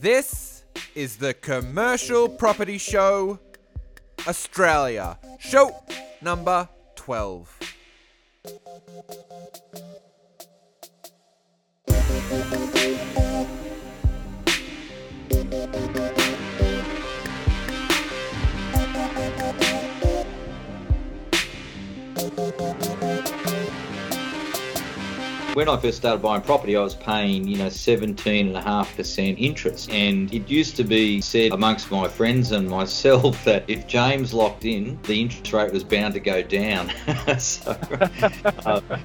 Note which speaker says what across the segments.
Speaker 1: This is the Commercial Property Show Australia, show number 12.
Speaker 2: When I first started buying property, I was paying, you know, 17.5% interest. And it used to be said amongst my friends and myself that if James locked in, the interest rate was bound to go down. so, uh,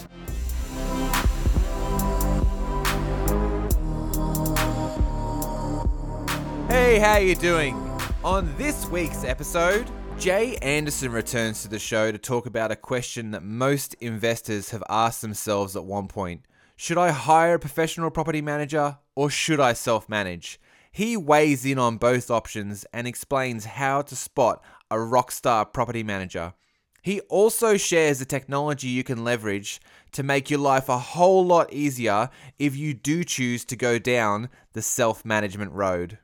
Speaker 1: Hey, how you doing? On this week's episode, Jay Anderson returns to the show to talk about a question that most investors have asked themselves at one point. Should I hire a professional property manager or should I self-manage? He weighs in on both options and explains how to spot a rockstar property manager. He also shares the technology you can leverage to make your life a whole lot easier if you do choose to go down the self management road.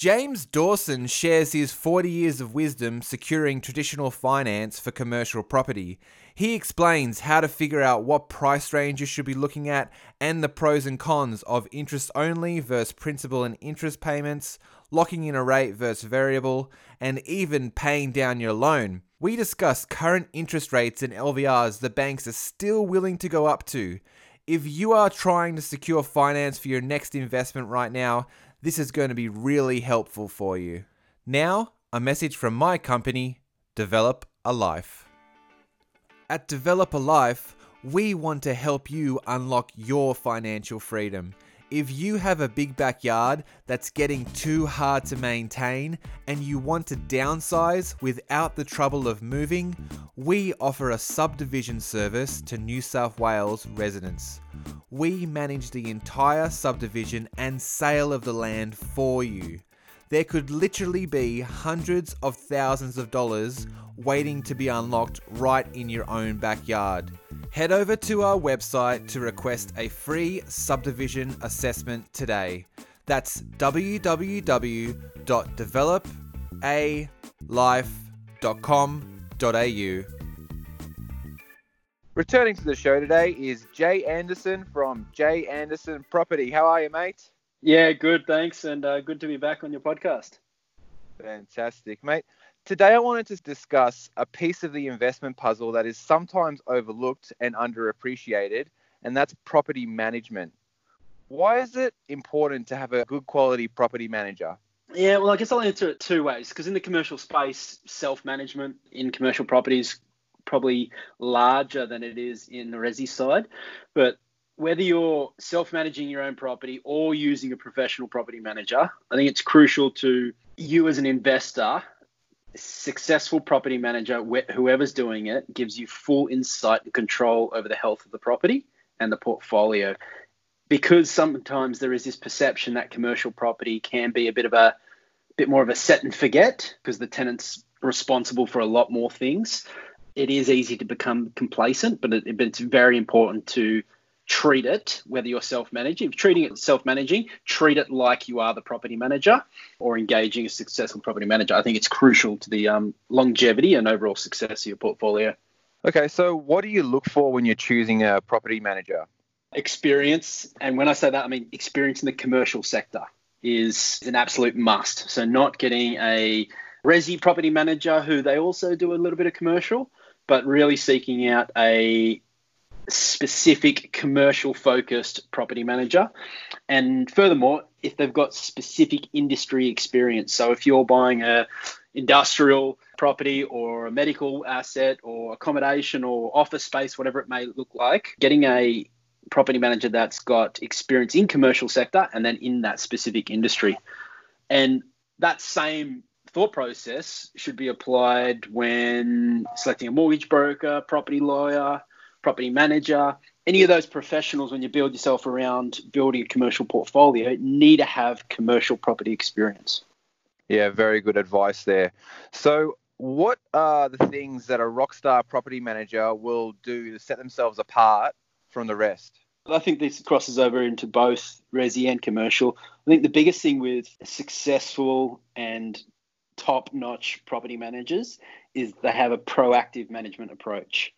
Speaker 1: James Dawson shares his 40 years of wisdom securing traditional finance for commercial property. He explains how to figure out what price range you should be looking at and the pros and cons of interest only versus principal and interest payments, locking in a rate versus variable, and even paying down your loan. We discuss current interest rates and LVRs the banks are still willing to go up to. If you are trying to secure finance for your next investment right now, this is going to be really helpful for you. Now, a message from my company, Develop a Life. At Develop a Life, we want to help you unlock your financial freedom. If you have a big backyard that's getting too hard to maintain and you want to downsize without the trouble of moving, we offer a subdivision service to New South Wales residents. We manage the entire subdivision and sale of the land for you. There could literally be hundreds of thousands of dollars waiting to be unlocked right in your own backyard. Head over to our website to request a free subdivision assessment today. That's www.developalife.com.au. Returning to the show today is Jay Anderson from Jay Anderson Property. How are you, mate?
Speaker 3: Yeah, good, thanks, and uh, good to be back on your podcast.
Speaker 1: Fantastic, mate. Today, I wanted to discuss a piece of the investment puzzle that is sometimes overlooked and underappreciated, and that's property management. Why is it important to have a good quality property manager?
Speaker 3: Yeah, well, I guess I'll answer it two ways because in the commercial space, self management in commercial properties probably larger than it is in the resi side. But whether you're self managing your own property or using a professional property manager, I think it's crucial to you as an investor successful property manager, whoever's doing it, gives you full insight and control over the health of the property and the portfolio. Because sometimes there is this perception that commercial property can be a bit of a bit more of a set and forget because the tenant's responsible for a lot more things. It is easy to become complacent, but, it, but it's very important to treat it, whether you're self-managing, if treating it self-managing, treat it like you are the property manager or engaging a successful property manager. I think it's crucial to the um, longevity and overall success of your portfolio.
Speaker 1: Okay, so what do you look for when you're choosing a property manager?
Speaker 3: Experience, and when I say that, I mean experience in the commercial sector is an absolute must. So not getting a resi property manager who they also do a little bit of commercial, but really seeking out a specific commercial focused property manager. And furthermore, if they've got specific industry experience. So if you're buying a industrial property or a medical asset or accommodation or office space, whatever it may look like, getting a property manager that's got experience in commercial sector and then in that specific industry. And that same thought process should be applied when selecting a mortgage broker, property lawyer, property manager, any of those professionals when you build yourself around building a commercial portfolio need to have commercial property experience.
Speaker 1: Yeah, very good advice there. So, what are the things that a rockstar property manager will do to set themselves apart from the rest?
Speaker 3: I think this crosses over into both resi and commercial. I think the biggest thing with successful and top notch property managers is they have a proactive management approach.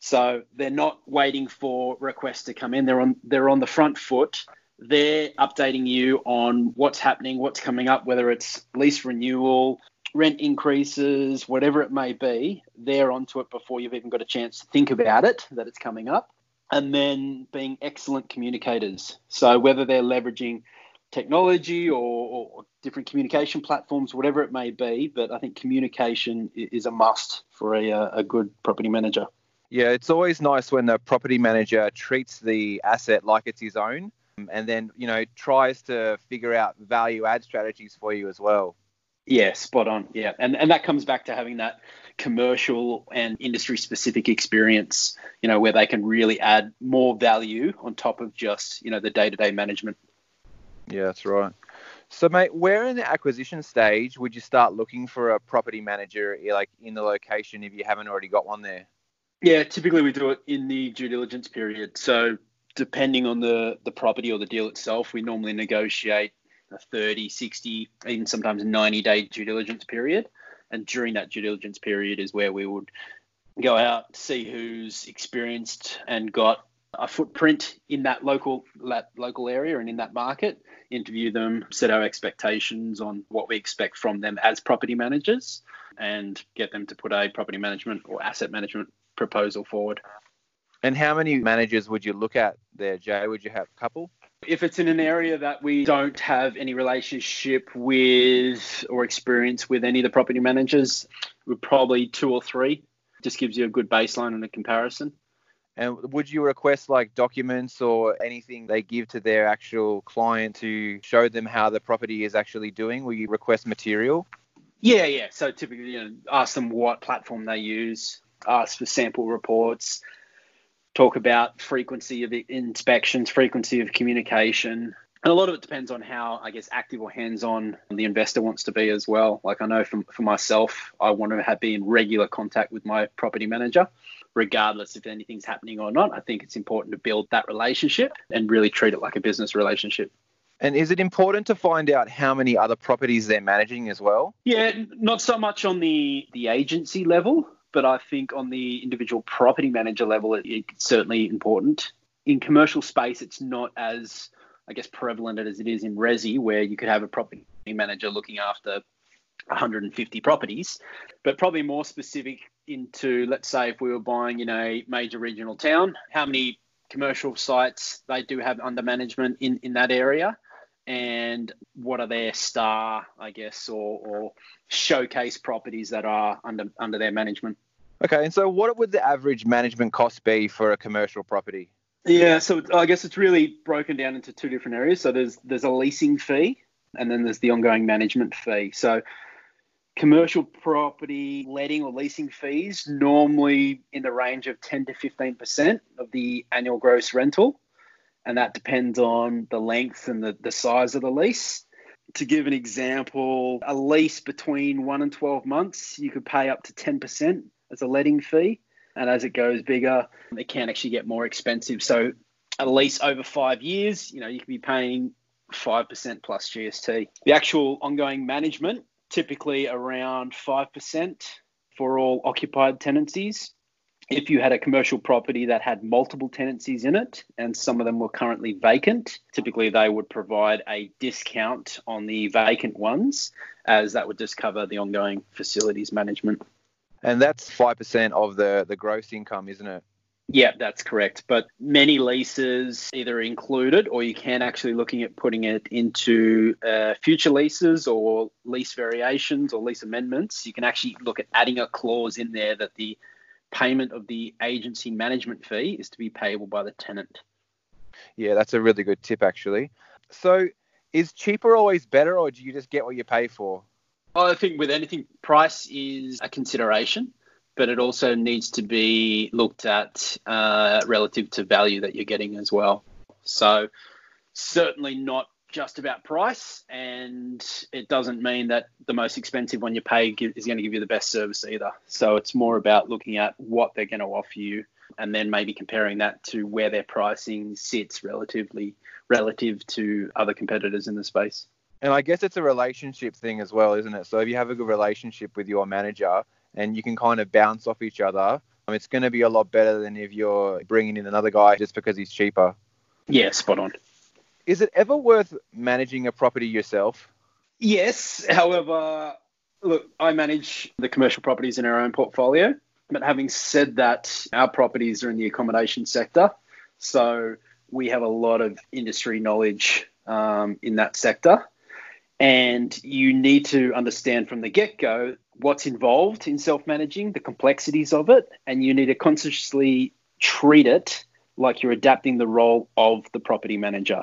Speaker 3: So they're not waiting for requests to come in. They're on they're on the front foot. They're updating you on what's happening, what's coming up, whether it's lease renewal, rent increases, whatever it may be. They're onto it before you've even got a chance to think about it that it's coming up. And then being excellent communicators. So whether they're leveraging technology or, or, different communication platforms, whatever it may be. But I think communication is a must for a, a good property manager.
Speaker 1: Yeah, it's always nice when the property manager treats the asset like it's his own um, and then, you know, tries to figure out value add strategies for you as well.
Speaker 3: Yeah, spot on. Yeah. And and that comes back to having that commercial and industry specific experience, you know, where they can really add more value on top of just, you know, the day-to-day management
Speaker 1: yeah, that's right. So, mate, where in the acquisition stage would you start looking for a property manager, eh, like in the location, if you haven't already got one there?
Speaker 3: Yeah, typically we do it in the due diligence period. So, depending on the the property or the deal itself, we normally negotiate a 30, 60, even sometimes 90 day due diligence period. And during that due diligence period is where we would go out, see who's experienced and got a footprint in that local that local area and in that market, interview them, set our expectations on what we expect from them as property managers, and get them to put a property management or asset management proposal forward.
Speaker 1: And how many managers would you look at there, Jay? Would you have a couple?
Speaker 3: If it's in an area that we don't have any relationship with or experience with any of the property managers, we're probably two or three. Just gives you a good baseline and a comparison.
Speaker 1: And would you request like documents or anything they give to their actual client to show them how the property is actually doing? Will you request material?
Speaker 3: Yeah, yeah. So typically, you know, ask them what platform they use, ask for sample reports, talk about frequency of inspections, frequency of communication. And a lot of it depends on how, I guess, active or hands-on the investor wants to be as well. Like I know for, for myself, I want to have be in regular contact with my property manager regardless if anything's happening or not. I think it's important to build that relationship and really treat it like a business relationship.
Speaker 1: And is it important to find out how many other properties they're managing as well?
Speaker 3: Yeah, not so much on the, the agency level, but I think on the individual property manager level, it, it's certainly important. In commercial space, it's not as, I guess, prevalent as it is in Resi, where you could have a property manager looking after 150 properties, but probably more specific into, let's say, if we were buying in a major regional town, how many commercial sites they do have under management in, in that area, and what are their star, I guess, or, or showcase properties that are under under their management.
Speaker 1: Okay, and so what would the average management cost be for a commercial property?
Speaker 3: Yeah, so I guess it's really broken down into two different areas. So there's there's a leasing fee, and then there's the ongoing management fee. So commercial property letting or leasing fees normally in the range of 10 to 15% of the annual gross rental and that depends on the length and the, the size of the lease to give an example a lease between 1 and 12 months you could pay up to 10% as a letting fee and as it goes bigger it can actually get more expensive so a lease over five years you know you could be paying 5% plus gst the actual ongoing management typically around 5% for all occupied tenancies. If you had a commercial property that had multiple tenancies in it and some of them were currently vacant, typically they would provide a discount on the vacant ones, as that would just cover the ongoing facilities management.
Speaker 1: And that's 5% of the, the gross income, isn't it?
Speaker 3: Yeah, that's correct. But many leases either included or you can actually looking at putting it into uh, future leases or lease variations or lease amendments. You can actually look at adding a clause in there that the payment of the agency management fee is to be payable by the tenant.
Speaker 1: Yeah, that's a really good tip actually. So, is cheaper always better or do you just get what you pay for?
Speaker 3: I think with anything, price is a consideration but it also needs to be looked at uh, relative to value that you're getting as well. So certainly not just about price, and it doesn't mean that the most expensive one you pay is going to give you the best service either. So it's more about looking at what they're going to offer you and then maybe comparing that to where their pricing sits relatively relative to other competitors in the space.
Speaker 4: And I guess it's a relationship thing as well, isn't it? So if you have a good relationship with your manager and you can kind of bounce off each other, um, it's going to be a lot better than if you're bringing in another guy just because he's cheaper.
Speaker 3: Yeah, spot on.
Speaker 4: Is it ever worth managing a property yourself?
Speaker 3: Yes. However, look, I manage the commercial properties in our own portfolio. But having said that, our properties are in the accommodation sector. So we have a lot of industry knowledge um, in that sector. And you need to understand from the get go what's involved in self managing, the complexities of it, and you need to consciously treat it like you're adapting the role of the property manager.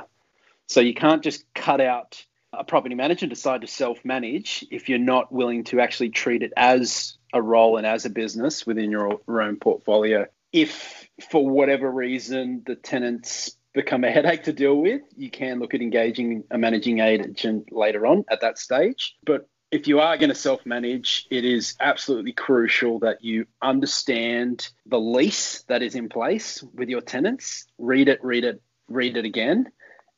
Speaker 3: So you can't just cut out a property manager and decide to self manage if you're not willing to actually treat it as a role and as a business within your own portfolio. If for whatever reason the tenants become a headache to deal with, you can look at engaging a managing agent later on at that stage. But if you are going to self manage, it is absolutely crucial that you understand the lease that is in place with your tenants, read it, read it, read it again,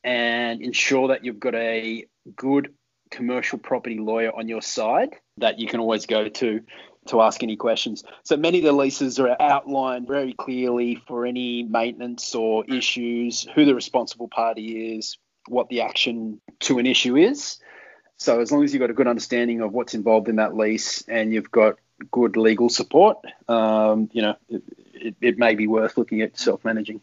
Speaker 3: and ensure that you've got a good commercial property lawyer on your side that you can always go to to ask any questions. So many of the leases are outlined very clearly for any maintenance or issues, who the responsible party is, what the action to an issue is. So as long as you've got a good understanding of what's involved in that lease and you've got good legal support, um, you know, it, it, it may be worth looking at self-managing.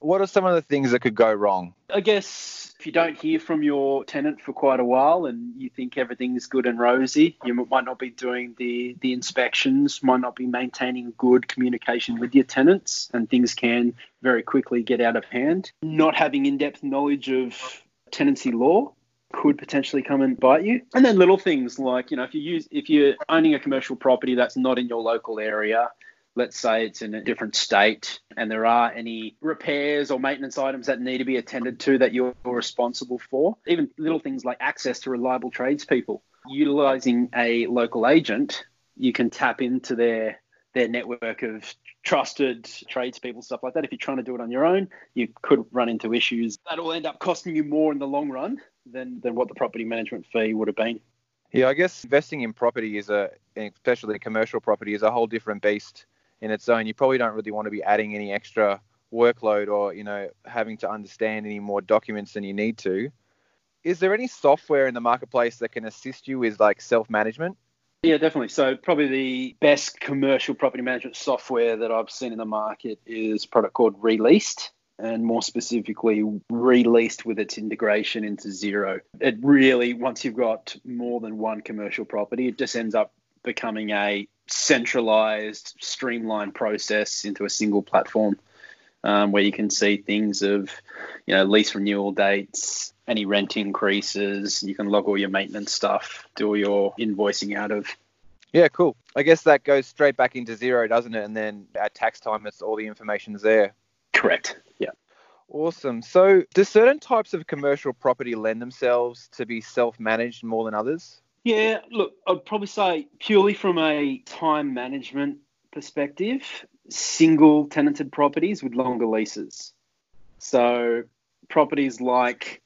Speaker 4: What are some of the things that could go wrong?
Speaker 3: I guess if you don't hear from your tenant for quite a while and you think everything's good and rosy, you might not be doing the, the inspections, might not be maintaining good communication with your tenants, and things can very quickly get out of hand. Not having in depth knowledge of tenancy law could potentially come and bite you. And then little things like, you know, if you use if you're owning a commercial property that's not in your local area, let's say it's in a different state and there are any repairs or maintenance items that need to be attended to that you're responsible for, even little things like access to reliable tradespeople. Utilizing a local agent, you can tap into their their network of trusted tradespeople, stuff like that. If you're trying to do it on your own, you could run into issues that will end up costing you more in the long run than, than what the property management fee would have been.
Speaker 4: Yeah, I guess investing in property is a, especially commercial property, is a whole different beast in its own. You probably don't really want to be adding any extra workload or you know having to understand any more documents than you need to. Is there any software in the marketplace that can assist you with like self management?
Speaker 3: Yeah, definitely. So probably the best commercial property management software that I've seen in the market is a product called Re-Leased and more specifically Re-Leased with its integration into Xero It really, once you've got more than one commercial property, it just ends up becoming a centralized, streamlined process into a single platform um, where you can see things of, you know, lease renewal dates, any rent increases. You can log all your maintenance stuff, do all your invoicing out of.
Speaker 4: Yeah, cool. I guess that goes straight back into Xero, doesn't it? And then at tax time, it's all the information's there.
Speaker 3: Correct. Yeah.
Speaker 4: Awesome. So, do certain types of commercial property lend themselves to be self-managed more than others?
Speaker 3: Yeah, look, I'd probably say purely from a time management perspective, single tenanted properties with longer leases. So properties like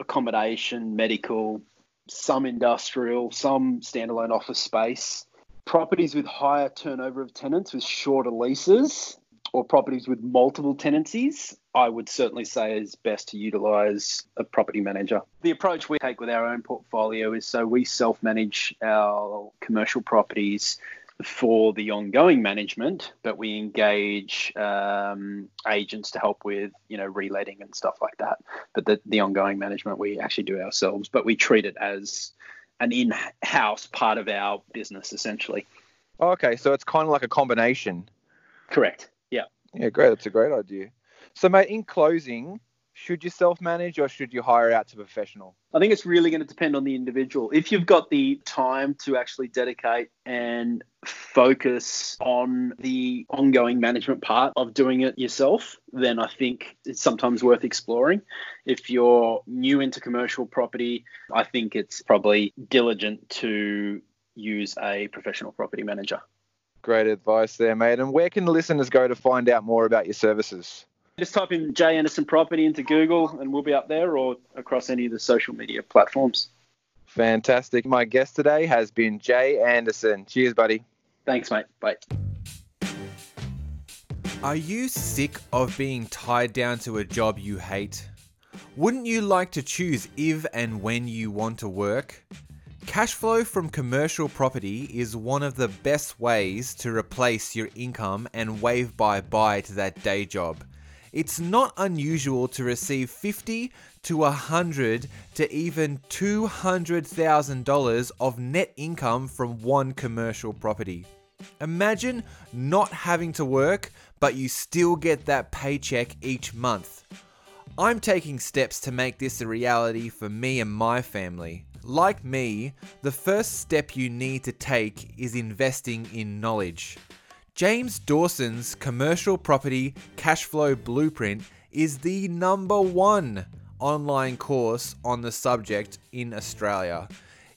Speaker 3: accommodation, medical, some industrial, some standalone office space, properties with higher turnover of tenants with shorter leases, or properties with multiple tenancies, I would certainly say is best to utilize a property manager. The approach we take with our own portfolio is so we self manage our commercial properties for the ongoing management, but we engage um, agents to help with, you know, reletting and stuff like that. But the, the ongoing management we actually do ourselves, but we treat it as an in-house part of our business essentially.
Speaker 4: Okay, so it's kind of like a combination.
Speaker 3: Correct.
Speaker 4: Yeah, great. That's a great idea. So, mate, in closing, should you self manage or should you hire out to a professional?
Speaker 3: I think it's really going to depend on the individual. If you've got the time to actually dedicate and focus on the ongoing management part of doing it yourself, then I think it's sometimes worth exploring. If you're new into commercial property, I think it's probably diligent to use a professional property manager.
Speaker 4: Great advice there, mate. And where can the listeners go to find out more about your services?
Speaker 3: Just type in Jay Anderson Property into Google and we'll be up there or across any of the social media platforms.
Speaker 4: Fantastic. My guest today has been Jay Anderson. Cheers, buddy.
Speaker 3: Thanks, mate. Bye.
Speaker 1: Are you sick of being tied down to a job you hate? Wouldn't you like to choose if and when you want to work? Cash flow from commercial property is one of the best ways to replace your income and wave bye bye to that day job. It's not unusual to receive 50 to 100 to even $200,000 of net income from one commercial property. Imagine not having to work, but you still get that paycheck each month. I'm taking steps to make this a reality for me and my family. Like me, the first step you need to take is investing in knowledge. James Dawson's commercial property cash flow blueprint is the number one online course on the subject in Australia.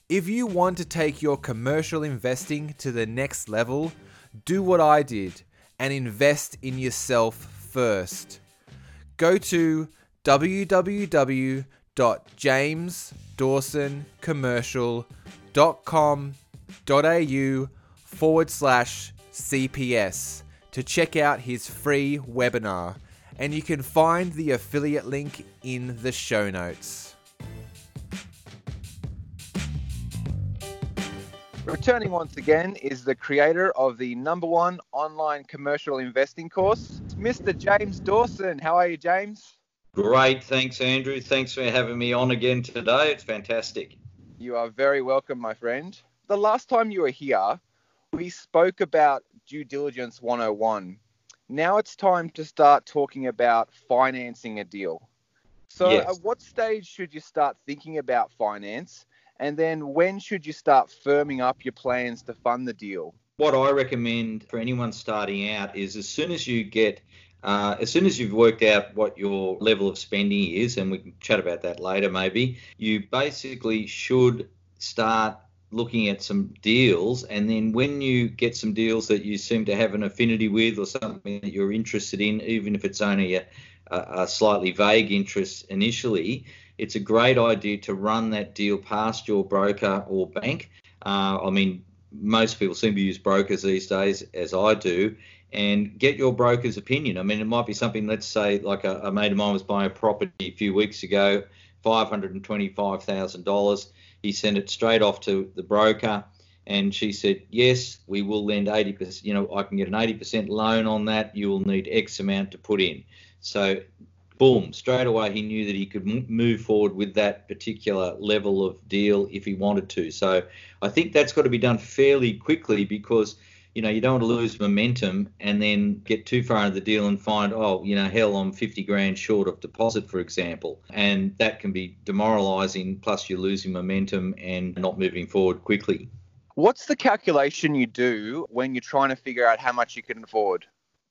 Speaker 1: If you want to take your commercial investing to the next level, do what I did and invest in yourself first. Go to www.jamesdawsoncommercial.com.au forward slash CPS to check out his free webinar, and you can find the affiliate link in the show notes.
Speaker 4: Returning once again is the creator of the number one online commercial investing course, Mr. James Dawson. How are you, James?
Speaker 2: Great. Thanks, Andrew. Thanks for having me on again today. It's fantastic.
Speaker 4: You are very welcome, my friend. The last time you were here, we spoke about due diligence 101. Now it's time to start talking about financing a deal. So,
Speaker 2: Yes.
Speaker 4: at what stage should you start thinking about finance? And then when should you start firming up your plans to fund the deal?
Speaker 2: What I recommend for anyone starting out is as soon as you get, uh, as soon as you've worked out what your level of spending is, and we can chat about that later maybe, you basically should start looking at some deals. And then when you get some deals that you seem to have an affinity with or something that you're interested in, even if it's only a, a slightly vague interest initially, it's a great idea to run that deal past your broker or bank. Uh, I mean, most people seem to use brokers these days, as I do, and get your broker's opinion. I mean, it might be something, let's say, like a, a mate of mine was buying a property a few weeks ago, $525,000. He sent it straight off to the broker, and she said, Yes, we will lend 80%. You know, I can get an 80% loan on that. You will need X amount to put in. So, boom, straight away he knew that he could move forward with that particular level of deal if he wanted to. So, I think that's got to be done fairly quickly because you know you don't want to lose momentum and then get too far into the deal and find oh you know hell I'm 50 grand short of deposit for example and that can be demoralizing plus you're losing momentum and not moving forward quickly.
Speaker 4: What's the calculation you do when you're trying to figure out how much you can afford?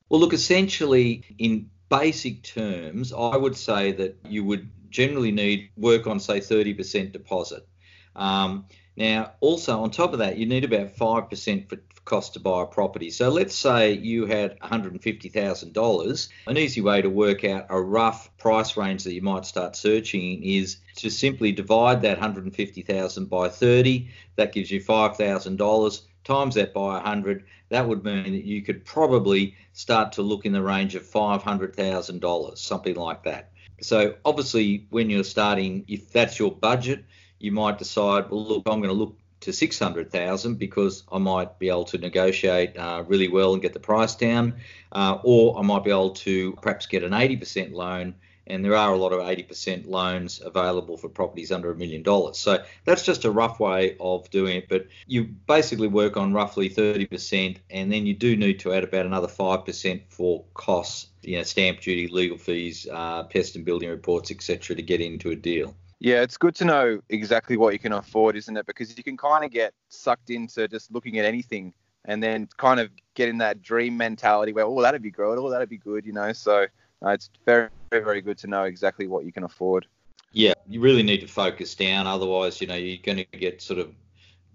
Speaker 2: Well, look, essentially, in basic terms, I would say that you would generally need work on, say, 30% deposit. Um, now, also on top of that, you need about 5% for cost to buy a property. So let's say you had $150,000. An easy way to work out a rough price range that you might start searching is to simply divide that 150,000 by 30. That gives you $5,000. Times that by 100, that would mean that you could probably start to look in the range of $500,000, something like that. So obviously, when you're starting, if that's your budget, you might decide, well, look, I'm going to look to 600,000 because I might be able to negotiate uh, really well and get the price down, uh, or I might be able to perhaps get an 80% loan. And there are a lot of 80% loans available for properties under a million dollars. So that's just a rough way of doing it. But you basically work on roughly 30%, and then you do need to add about another 5% for costs, you know, stamp duty, legal fees, uh, pest and building reports, etc., to get into a deal.
Speaker 4: Yeah, it's good to know exactly what you can afford, isn't it? Because you can kind of get sucked into just looking at anything and then kind of get in that dream mentality where, oh, that'd be good, oh, that'd be good, you know. So uh, it's very, very, very good to know exactly what you can afford.
Speaker 2: Yeah, you really need to focus down. Otherwise, you know, you're going to get sort of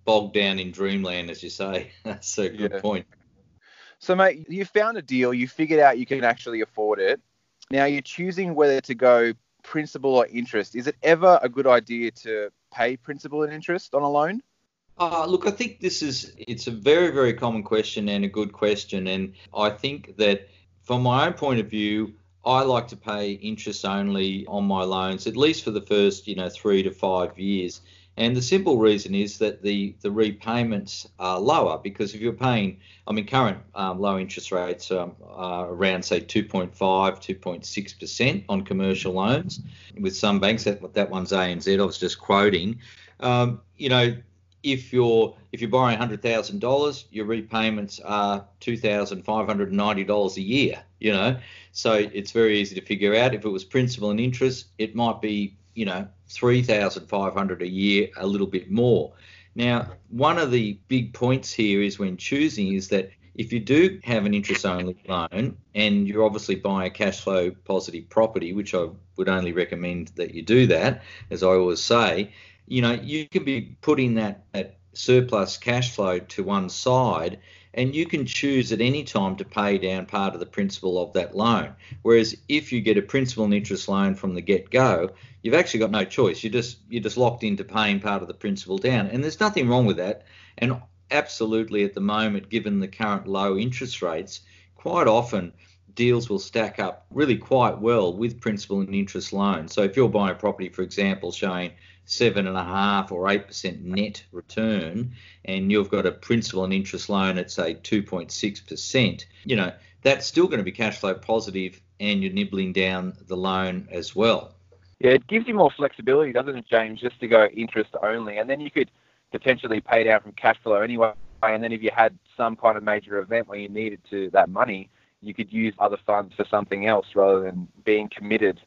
Speaker 2: bogged down in dreamland, as you say. That's a good
Speaker 4: Yeah.
Speaker 2: point.
Speaker 4: So, mate, you found a deal. You figured out you can actually afford it. Now you're choosing whether to go principal or interest. Is it ever a good idea to pay principal and interest on a loan?
Speaker 2: Uh, look, I think this is it's a very very common question and a good question, and I think that from my own point of view, I like to pay interest only on my loans, at least for the first you know three to five years. And the simple reason is that the, the repayments are lower because if you're paying, I mean, current um, low interest rates um, are around, say, 2.5, 2.6% on commercial loans. With some banks, that, that one's ANZ, I was just quoting. Um, you know, if you're if you're borrowing hundred thousand dollars, your repayments are two thousand five hundred and ninety dollars a year. You know, so it's very easy to figure out. If it was principal and interest, it might be you know 3,500 a year, a little bit more. Now, one of the big points here is when choosing is that if you do have an interest only loan and you're obviously buying a cash flow positive property, which I would only recommend that you do that, as I always say, you know, you can be putting that, that surplus cash flow to one side and you can choose at any time to pay down part of the principal of that loan. Whereas if you get a principal and interest loan from the get go, you've actually got no choice. You just you're just locked into paying part of the principal down, and there's nothing wrong with that. And absolutely, at the moment, given the current low interest rates, quite often deals will stack up really quite well with principal and interest loans. So if you're buying a property, for example, showing seven and a half or eight percent net return, and you've got a principal and interest loan at say 2.6 percent, you know that's still going to be cash flow positive, and you're nibbling down the loan as well.
Speaker 4: Yeah, it gives you more flexibility, doesn't it, James, just to go interest only, and then you could potentially pay down from cash flow anyway. And then if you had some kind of major event where you needed to that money, you could use other funds for something else rather than being committed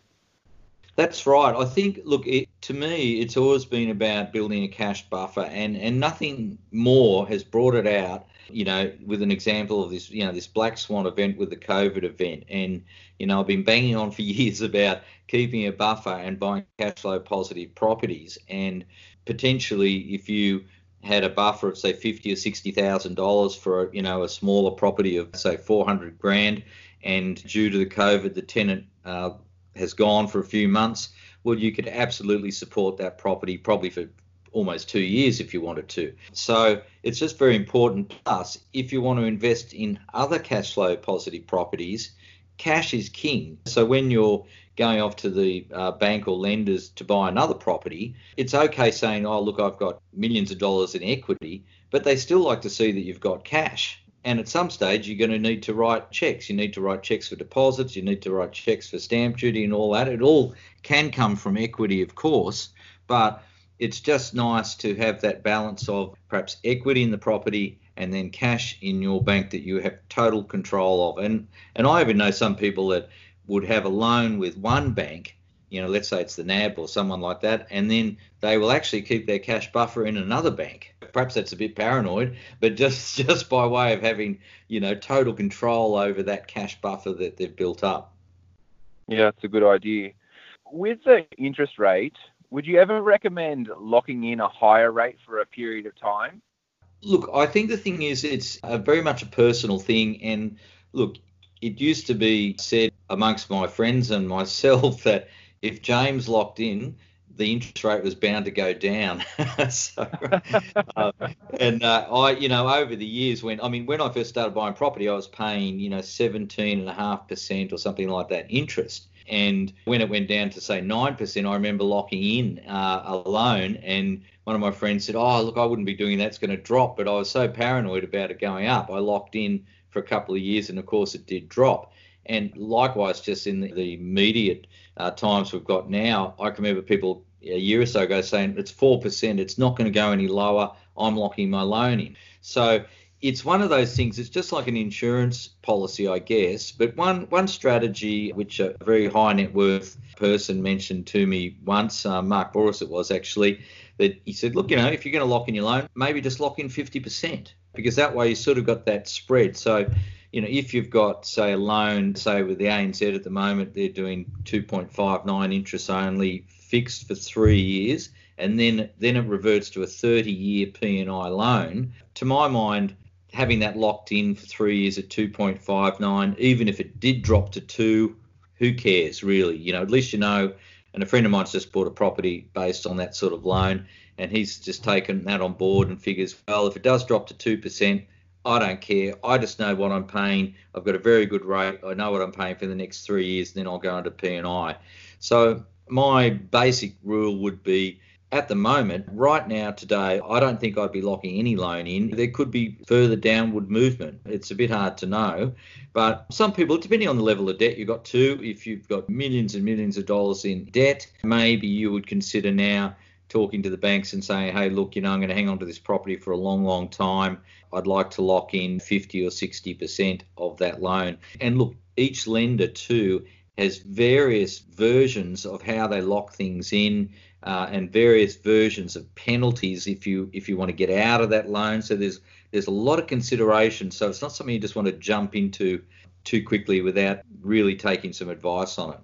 Speaker 2: that's right. I think, look, it, to me, it's always been about building a cash buffer, and, and nothing more has brought it out. You know, with an example of this, you know, this black swan event with the COVID event, and you know, I've been banging on for years about keeping a buffer and buying cash flow positive properties, and potentially, if you had a buffer of say fifty or sixty thousand dollars for you know a smaller property of say four hundred grand, and due to the COVID, the tenant uh, has gone for a few months, well, you could absolutely support that property probably for almost two years if you wanted to. So it's just very important. Plus, if you want to invest in other cash flow positive properties, cash is king. So when you're going off to the uh, bank or lenders to buy another property, it's okay saying, oh, look, I've got millions of dollars in equity, but they still like to see that you've got cash. And at some stage, you're going to need to write checks. You need to write checks for deposits. You need to write checks for stamp duty and all that. It all can come from equity, of course, but it's just nice to have that balance of perhaps equity in the property and then cash in your bank that you have total control of. And and I even know some people that would have a loan with one bank you know, let's say it's the NAB or someone like that, and then they will actually keep their cash buffer in another bank. Perhaps that's a bit paranoid, but just just by way of having, you know, total control over that cash buffer that they've built up.
Speaker 4: Yeah, it's a good idea. With the interest rate, would you ever recommend locking in a higher rate for a period of time?
Speaker 2: Look, I think the thing is it's a very much a personal thing and look, it used to be said amongst my friends and myself that if James locked in, the interest rate was bound to go down. so, uh, and uh, I, you know, over the years when I mean, when I first started buying property, I was paying, you know, seventeen and a half percent or something like that interest. And when it went down to say nine percent, I remember locking in uh, a loan, and one of my friends said, "Oh, look, I wouldn't be doing that; it's going to drop." But I was so paranoid about it going up, I locked in for a couple of years, and of course, it did drop. And likewise, just in the immediate uh, times we've got now, I can remember people a year or so ago saying it's 4%, it's not going to go any lower, I'm locking my loan in. So it's one of those things, it's just like an insurance policy, I guess. But one, one strategy which a very high net worth person mentioned to me once, uh, Mark Bouris it was actually, that he said, look, you know, if you're going to lock in your loan, maybe just lock in 50% because that way you sort of got that spread. So you know, if you've got, say, a loan, say with the ANZ at the moment, they're doing 2.59 interest only, fixed for three years, and then then it reverts to a 30-year P&I loan. To my mind, having that locked in for three years at 2.59, even if it did drop to two, who cares really? You know, at least you know. And a friend of mine's just bought a property based on that sort of loan, and he's just taken that on board and figures, well, if it does drop to two percent, I don't care. I just know what I'm paying. I've got a very good rate. I know what I'm paying for the next three years, and then I'll go into P and I. So my basic rule would be at the moment, right now, today, I don't think I'd be locking any loan in. There could be further downward movement. It's a bit hard to know. But some people, depending on the level of debt you've got too, if you've got millions and millions of dollars in debt, maybe you would consider now talking to the banks and saying, hey, look, you know, I'm going to hang on to this property for a long, long time. I'd like to lock in 50 or 60% of that loan. And look, each lender too has various versions of how they lock things in uh, and various versions of penalties if you if you want to get out of that loan. So there's there's a lot of consideration. So it's not something you just want to jump into too quickly without really taking some advice on it.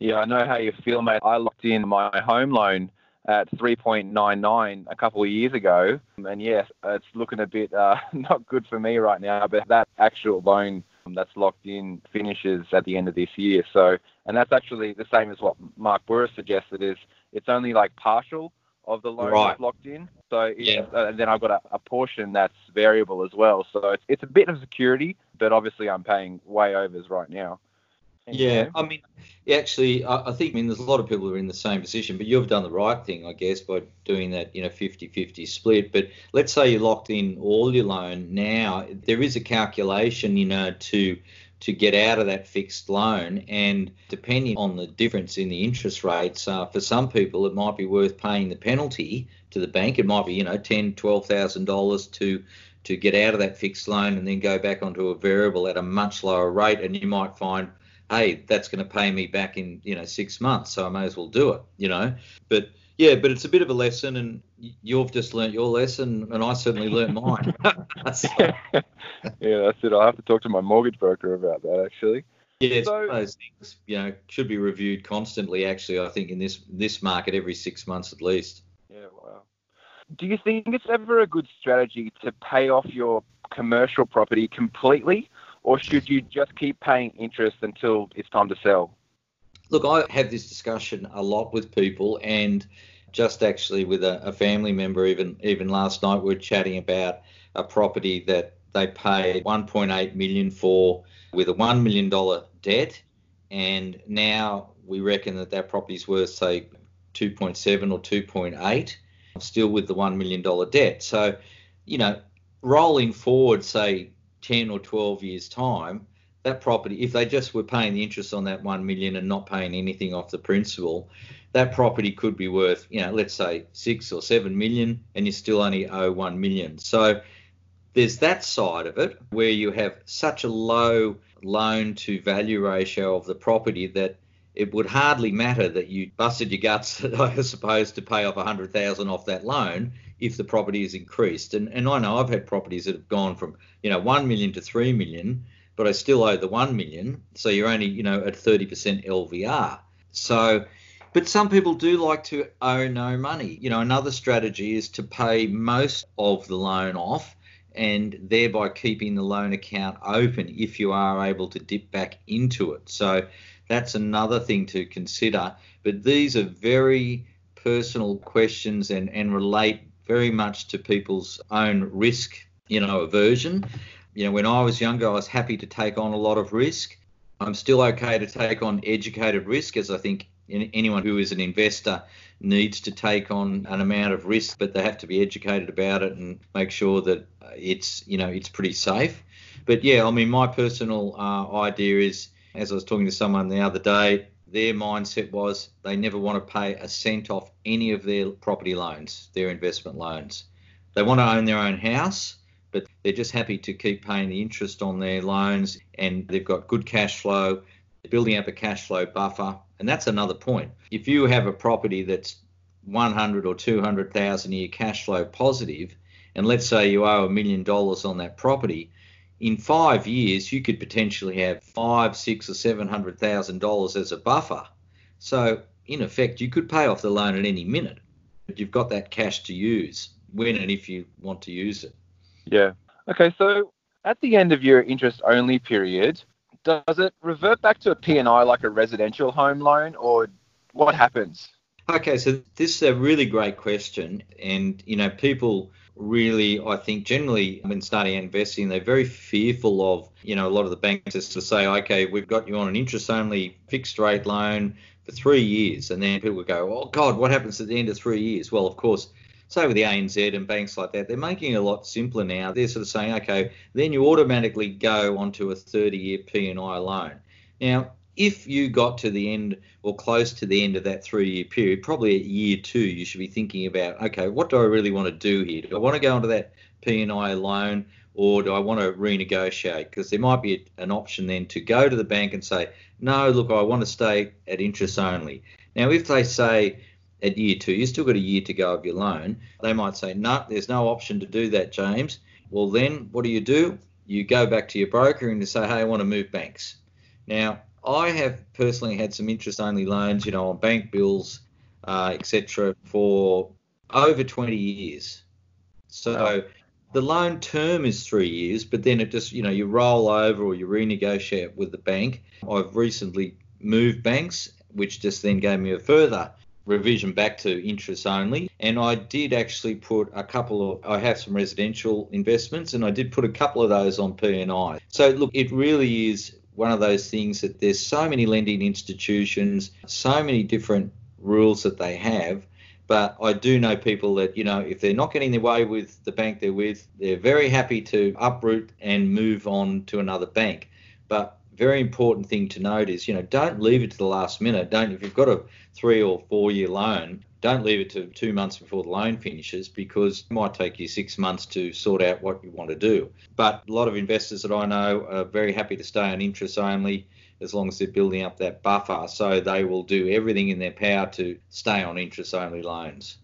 Speaker 4: Yeah, I know how you feel, mate. I locked in my home loan at 3.99 a couple of years ago, and yes, it's looking a bit uh, not good for me right now. But that actual loan that's locked in finishes at the end of this year. So, and that's actually the same as what Mark Bouris suggested is it's only like partial of the loan right. locked in. So yeah. Uh, and then I've got a, a, portion that's variable as well. So it's, it's a bit of security, but obviously I'm paying way overs right now.
Speaker 2: Yeah, I mean, actually, I, I think, I mean, there's a lot of people who are in the same position, but you've done the right thing, I guess, by doing that, you know, 50 50 split. But let's say you locked in all your loan now, there is a calculation, you know, to to get out of that fixed loan. And depending on the difference in the interest rates, uh, for some people, it might be worth paying the penalty to the bank. It might be, you know, ten, twelve thousand dollars to to get out of that fixed loan and then go back onto a variable at a much lower rate. And you might find, hey, that's going to pay me back in, you know, six months, so I may as well do it, you know. But yeah, but it's a bit of a lesson, and you've just learnt your lesson, and I certainly learnt mine.
Speaker 4: so. yeah, that's it. I'll have to talk to my mortgage broker about that, actually.
Speaker 2: Yeah, so, those things, you know, should be reviewed constantly. Actually, I think in this this market, every six months at least.
Speaker 4: Yeah, wow. Do you think it's ever a good strategy to pay off your commercial property completely, or should you just keep paying interest until it's time to sell?
Speaker 2: Look, I have this discussion a lot with people, and just actually with a, a family member, even even last night, we are chatting about a property that they paid 1.8 million for with a one million dollar debt, and now we reckon that that property's worth say 2.7 or 2.8, still with the one million dollar debt. So, you know, rolling forward, say 10 or 12 years time, that property, if they just were paying the interest on that one million and not paying anything off the principal, that property could be worth, you know, let's say six or seven million, and you still only owe one million. So there's that side of it where you have such a low loan to value ratio of the property that it would hardly matter that you busted your guts, I suppose, to pay off a hundred thousand off that loan if the property is increased. And and I know I've had properties that have gone from you know one million to three million but I still owe the 1 million. So you're only, you know, at 30% LVR. So, but some people do like to owe no money. You know, another strategy is to pay most of the loan off and thereby keeping the loan account open if you are able to dip back into it. So that's another thing to consider. But these are very personal questions and, and relate very much to people's own risk, you know, aversion you know, when I was younger, I was happy to take on a lot of risk. I'm still okay to take on educated risk, as I think anyone who is an investor needs to take on an amount of risk, but they have to be educated about it and make sure that it's, you know, it's pretty safe. But yeah, I mean, my personal uh, idea is, as I was talking to someone the other day, their mindset was they never want to pay a cent off any of their property loans, their investment loans. They want to own their own house but they're just happy to keep paying the interest on their loans and they've got good cash flow, building up a cash flow buffer. And that's another point. If you have a property that's 100 or 200,000 a year cash flow positive, and let's say you owe a million dollars on that property, in five years you could potentially have five, six, or seven hundred thousand dollars as a buffer. So in effect, you could pay off the loan at any minute, but you've got that cash to use when and if you want to use it.
Speaker 4: Yeah. Okay, so at the end of your interest only period, does it revert back to a P&I like a residential home loan or what happens?
Speaker 2: Okay, so this is a really great question. And, you know, people really, I think, generally when starting investing, they're very fearful of, you know, a lot of the banks is to say, okay, we've got you on an interest only fixed rate loan for three years. And then people go, oh, God, what happens at the end of three years? Well, of course, say with the ANZ and banks like that, they're making it a lot simpler now. They're sort of saying, okay, then you automatically go onto a 30 year P&I loan. Now, if you got to the end or close to the end of that three year period, probably at year two, you should be thinking about, okay, what do I really want to do here? Do I want to go into that P&I loan or do I want to renegotiate? Because there might be an option then to go to the bank and say, no, look, I want to stay at interest only. Now, if they say at year two, you've still got a year to go of your loan, they might say, no, there's no option to do that, James. Well, then what do you do? You go back to your broker and you say, hey, I want to move banks. Now, I have personally had some interest only loans, you know, on bank bills, uh, etc., for over 20 years. So the loan term is three years, but then it just, you know, you roll over or you renegotiate with the bank. I've recently moved banks, which just then gave me a further revision back to interest only. And I did actually put a couple of, I have some residential investments and I did put a couple of those on P&I. So look, it really is one of those things that there's so many lending institutions, so many different rules that they have. But I do know people that, you know, if they're not getting their way with the bank they're with, they're very happy to uproot and move on to another bank. But very important thing to note is, you know, don't leave it to the last minute. Don't if you've got a three or four year loan, don't leave it to two months before the loan finishes because it might take you six months to sort out what you want to do. But a lot of investors that I know are very happy to stay on interest only as long as they're building up that buffer. So they will do everything in their power to stay on interest only loans.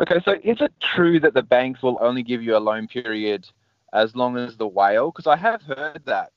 Speaker 4: Okay, so is it true that the banks will only give you a loan period as long as the WALE? Because I have heard that.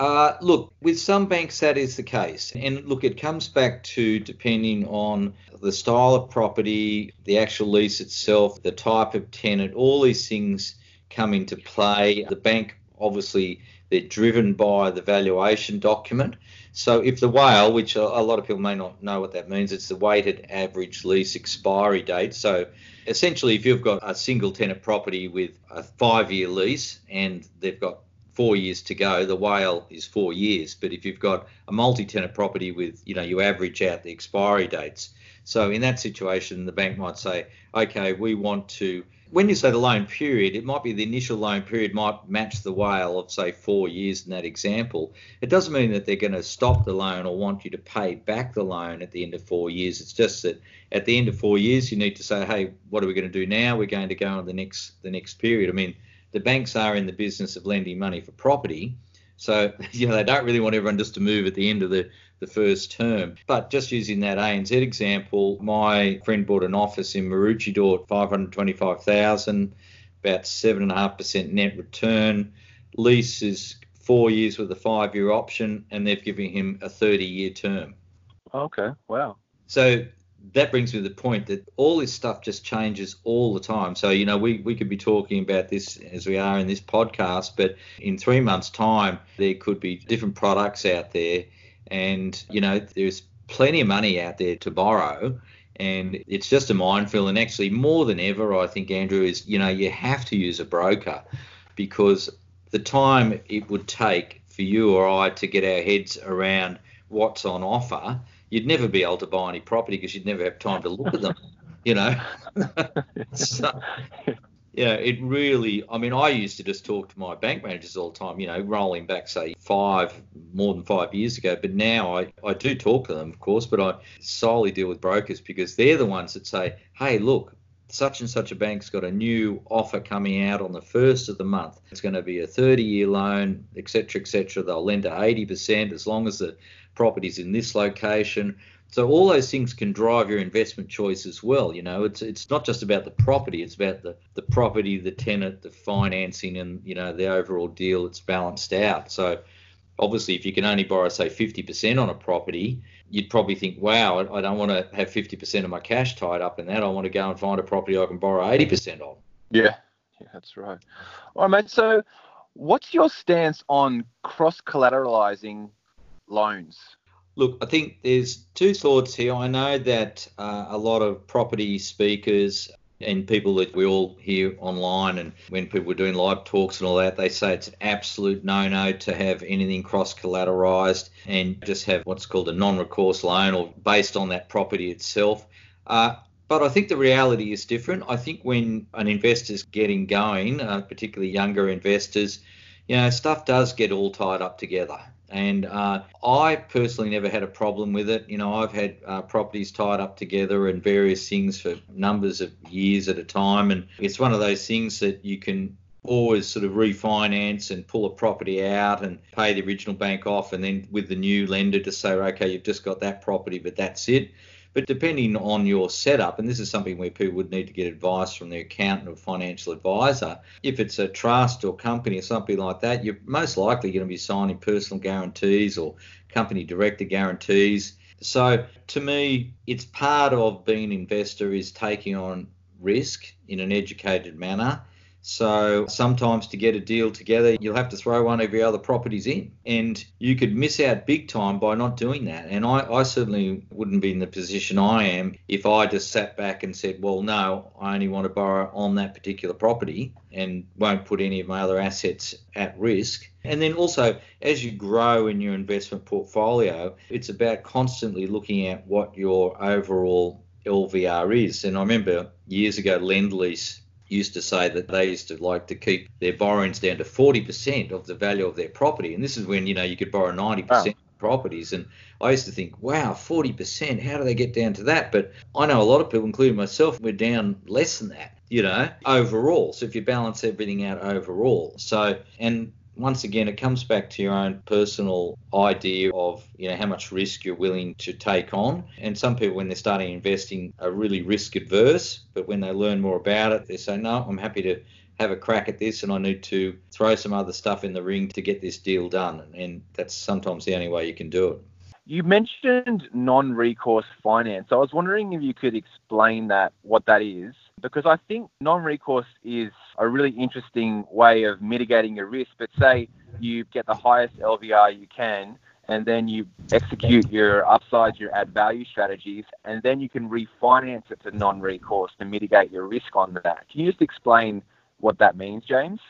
Speaker 2: Uh, look, with some banks that is the case. And look, it comes back to depending on the style of property, the actual lease itself, the type of tenant, all these things come into play. The bank, obviously, they're driven by the valuation document. So if the WALE, which a lot of people may not know what that means, it's the weighted average lease expiry date. So essentially, if you've got a single tenant property with a five year lease and they've got four years to go, the WALE is four years. But if you've got a multi-tenant property with, you know, you average out the expiry dates. So in that situation, the bank might say, okay, we want to. When you say the loan period, it might be the initial loan period might match the WALE of say four years in that example. It doesn't mean that they're going to stop the loan or want you to pay back the loan at the end of four years. It's just that at the end of four years, you need to say, hey, what are we going to do now? We're going to go on the next the next period. I mean, the banks are in the business of lending money for property. So, you know, they don't really want everyone just to move at the end of the, the first term. But just using that ANZ example, my friend bought an office in Maroochydore, 525,000, about 7.5% net return. Lease is four years with a five year option, and they've given him a 30 year term.
Speaker 4: Okay, wow.
Speaker 2: So that brings me to the point that all this stuff just changes all the time. So, you know, we, we could be talking about this as we are in this podcast, but in three months' time, there could be different products out there. And, you know, there's plenty of money out there to borrow. And it's just a minefield. And actually, more than ever, I think, Andrew, is, you know, you have to use a broker because the time it would take for you or I to get our heads around what's on offer you'd never be able to buy any property because you'd never have time to look at them, you know. so, yeah, it really, I mean, I used to just talk to my bank managers all the time, you know, rolling back, say, five, more than five years ago. But now I, I do talk to them, of course, but I solely deal with brokers because they're the ones that say, hey, look, such and such a bank's got a new offer coming out on the first of the month. It's going to be a 30 year loan, etc., etc. They'll lend to 80% as long as the property's in this location. So all those things can drive your investment choice as well. You know, it's it's not just about the property; it's about the the property, the tenant, the financing, and you know the overall deal. It's balanced out. So obviously, if you can only borrow say 50% on a property, you'd probably think, wow, I don't want to have 50% of my cash tied up in that. I want to go and find a property I can borrow 80% on.
Speaker 4: Yeah, Yeah, that's right. All right, mate. So, what's your stance on cross collateralizing loans?
Speaker 2: Look, I think there's two thoughts here. I know that uh, a lot of property speakers and people that we all hear online and when people are doing live talks and all that, they say it's an absolute no-no to have anything cross-collateralized and just have what's called a non-recourse loan or based on that property itself. Uh, but I think the reality is different. I think when an investor's getting going, uh, particularly younger investors, you know, stuff does get all tied up together. And uh, I personally never had a problem with it. You know, I've had uh, properties tied up together and various things for numbers of years at a time. And it's one of those things that you can always sort of refinance and pull a property out and pay the original bank off. And then with the new lender to say, okay, you've just got that property, but that's it. But depending on your setup, and this is something where people would need to get advice from their accountant or financial advisor, if it's a trust or company or something like that, you're most likely going to be signing personal guarantees or company director guarantees. So to me, it's part of being an investor is taking on risk in an educated manner so sometimes to get a deal together, you'll have to throw one of your other properties in. And you could miss out big time by not doing that. And I, I, certainly wouldn't be in the position I am if I just sat back and said, well, no, I only want to borrow on that particular property and won't put any of my other assets at risk. And then also, as you grow in your investment portfolio, it's about constantly looking at what your overall LVR is. And I remember years ago, Lendlease used to say that they used to like to keep their borrowings down to 40% of the value of their property. And this is when, you know, you could borrow 90% wow. properties. And I used to think, wow, 40%, how do they get down to that? But I know a lot of people, including myself, we're down less than that, you know, overall. So if you balance everything out overall. So, and once again, it comes back to your own personal idea of you know how much risk you're willing to take on. And some people, when they're starting investing, are really risk adverse, but when they learn more about it, they say, "No, I'm happy to have a crack at this, and I need to throw some other stuff in the ring to get this deal done." And that's sometimes the only way you can do it.
Speaker 4: You mentioned non-recourse finance. I was wondering if you could explain that, what that is, because I think non-recourse is a really interesting way of mitigating your risk. But say you get the highest LVR you can, and then you execute your upsides, your add value strategies, and then you can refinance it to non-recourse to mitigate your risk on that. Can you just explain what that means, James?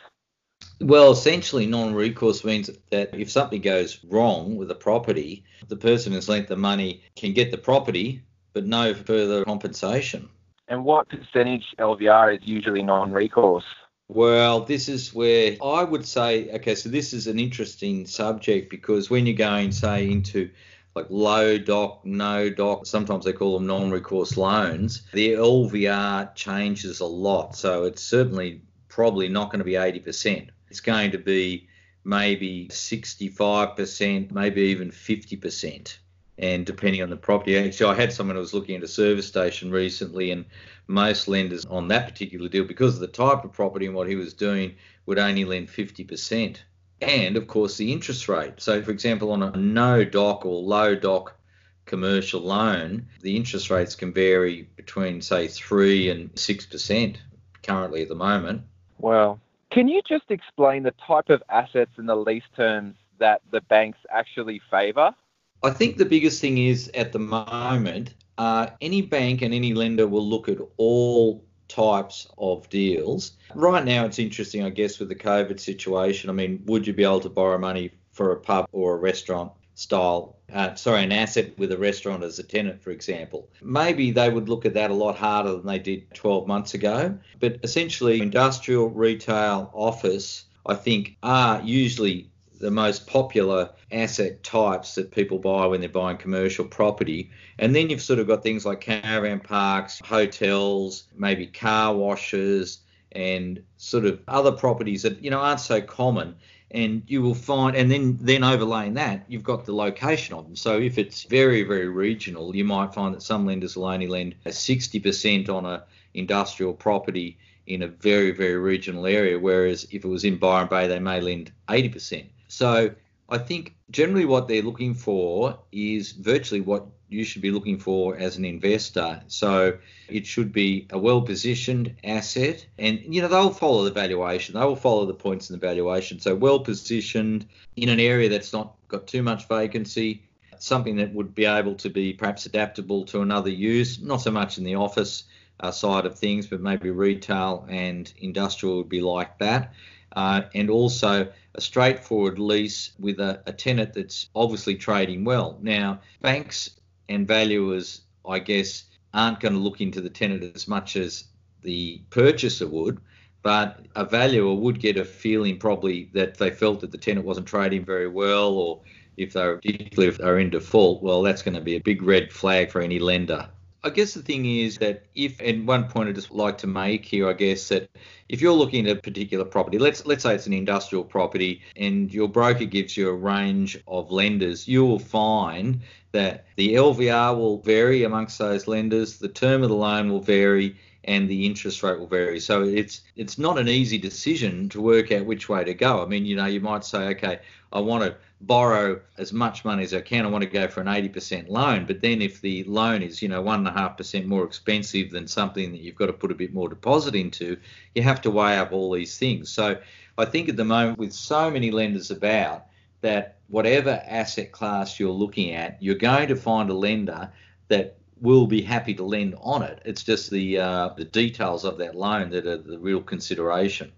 Speaker 2: Well, essentially, non recourse means that if something goes wrong with a property, the person who's lent the money can get the property, but no further compensation.
Speaker 4: And what percentage LVR is usually non recourse?
Speaker 2: Well, this is where I would say, okay, so this is an interesting subject because when you're going, say, into like low doc, no doc, sometimes they call them non recourse loans, the LVR changes a lot. So it's certainly probably not going to be 80%. It's going to be maybe 65%, maybe even 50%. And depending on the property, actually, I had someone who was looking at a service station recently, and most lenders on that particular deal, because of the type of property and what he was doing, would only lend 50%. And of course, the interest rate. So, for example, on a no doc or low doc commercial loan, the interest rates can vary between, say, 3 and 6% currently at the moment.
Speaker 4: Wow. Can you just explain the type of assets and the lease terms that the banks actually favour?
Speaker 2: I think the biggest thing is at the moment, uh, any bank and any lender will look at all types of deals. Right now, it's interesting, I guess, with the COVID situation. I mean, would you be able to borrow money for a pub or a restaurant style, uh, sorry, an asset with a restaurant as a tenant, for example. Maybe they would look at that a lot harder than they did 12 months ago. But essentially, industrial, retail, office, I think, are usually the most popular asset types that people buy when they're buying commercial property. And then you've sort of got things like caravan parks, hotels, maybe car washes, and sort of other properties that you know aren't so common. And you will find and then then overlaying that you've got the location of them. So if it's very very regional you might find that some lenders will only lend 60% on a industrial property in a very very regional area whereas if it was in byron bay they may lend 80% so I think generally what they're looking for is virtually what you should be looking for as an investor. So it should be a well positioned asset. And, you know, they'll follow the valuation, they will follow the points in the valuation. So well positioned in an area that's not got too much vacancy, something that would be able to be perhaps adaptable to another use, not so much in the office uh, side of things, but maybe retail and industrial would be like that. Uh, and also a straightforward lease with a, a tenant that's obviously trading well. Now, banks and valuers, I guess, aren't going to look into the tenant as much as the purchaser would, but a valuer would get a feeling probably that they felt that the tenant wasn't trading very well, or if they're particularly if they're in default, well, that's going to be a big red flag for any lender. I guess the thing is that if, and one point I'd just like to make here, I guess that if you're looking at a particular property, let's let's say it's an industrial property, and your broker gives you a range of lenders, you will find that the LVR will vary amongst those lenders, the term of the loan will vary, and the interest rate will vary. So it's it's not an easy decision to work out which way to go. I mean, you know, you might say, okay, I want to borrow as much money as I can. I want to go for an 80% loan. But then if the loan is, you know, one and a half percent more expensive than something that you've got to put a bit more deposit into, you have to weigh up all these things. So I think at the moment with so many lenders about that whatever asset class you're looking at, you're going to find a lender that will be happy to lend on it. It's just the uh, the details of that loan that are the real consideration.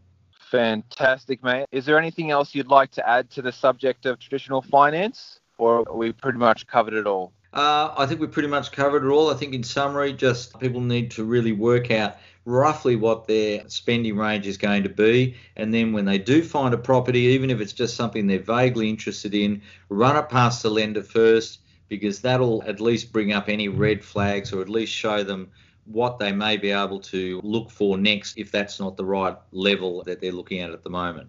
Speaker 4: Fantastic, mate. Is there anything else you'd like to add to the subject of traditional finance, or we pretty much covered it all?
Speaker 2: Uh, I think we pretty much covered it all. I think in summary, just people need to really work out roughly what their spending range is going to be. And then when they do find a property, even if it's just something they're vaguely interested in, run it past the lender first because that'll at least bring up any red flags or at least show them what they may be able to look for next if that's not the right level that they're looking at at the moment.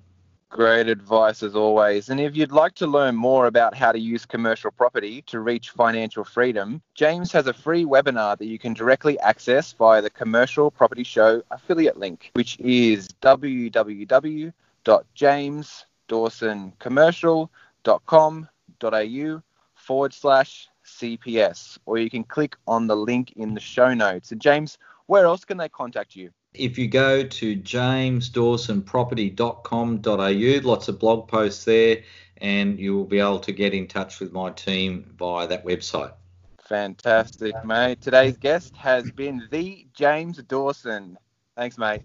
Speaker 4: Great advice as always. And if you'd like to learn more about how to use commercial property to reach financial freedom, James has a free webinar that you can directly access via the Commercial Property Show affiliate link, which is www.jamesdawsoncommercial.com.au forward slash CPS, or you can click on the link in the show notes. And James, where else can they contact you?
Speaker 2: If you go to jamesdawsonproperty.com.au, lots of blog posts there, and you will be able to get in touch with my team via that website.
Speaker 4: Fantastic, mate. Today's guest has been the James Dawson. Thanks, mate.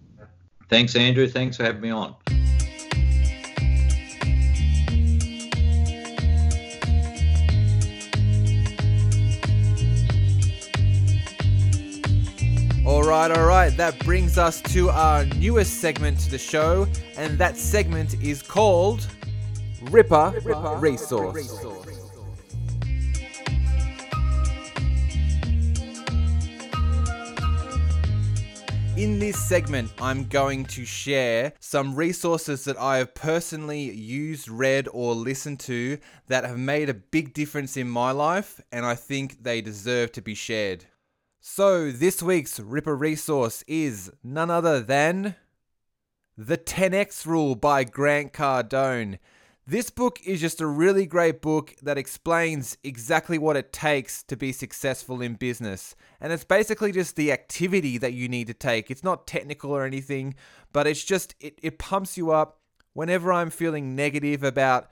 Speaker 2: Thanks, Andrew. Thanks for having me on.
Speaker 1: Right, all right. That brings us to our newest segment to the show, and that segment is called Ripper, Ripper Resource. Resource. In this segment, I'm going to share some resources that I have personally used, read, or listened to that have made a big difference in my life, and I think they deserve to be shared. So, this week's Ripper resource is none other than The 10X Rule by Grant Cardone. This book is just a really great book that explains exactly what it takes to be successful in business. And it's basically just the activity that you need to take. It's not technical or anything, but it's just, it, it pumps you up whenever I'm feeling negative about,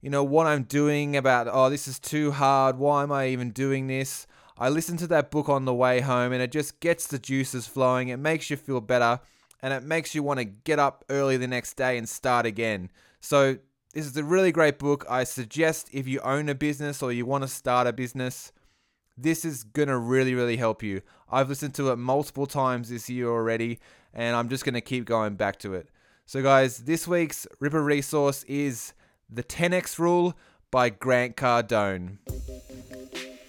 Speaker 1: you know, what I'm doing, about, oh, this is too hard. Why am I even doing this? I listened to that book on the way home and it just gets the juices flowing. It makes you feel better and it makes you want to get up early the next day and start again. So, this is a really great book. I suggest if you own a business or you want to start a business, this is going to really, really help you. I've listened to it multiple times this year already and I'm just going to keep going back to it. So, guys, this week's Ripper resource is The 10X Rule by Grant Cardone.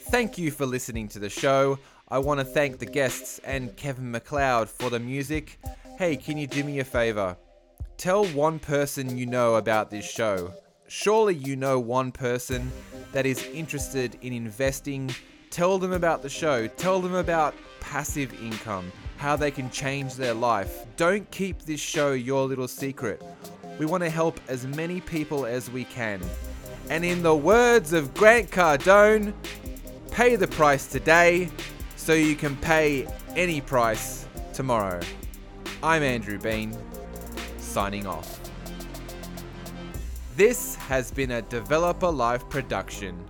Speaker 1: Thank you for listening to the show. I want to thank the guests and Kevin MacLeod for the music. Hey, can you do me a favor? Tell one person you know about this show. Surely you know one person that is interested in investing. Tell them about the show. Tell them about passive income, how they can change their life. Don't keep this show your little secret. We want to help as many people as we can. And in the words of Grant Cardone, pay the price today so you can pay any price tomorrow. I'm Andrew Bean, signing off. This has been a Developer Live production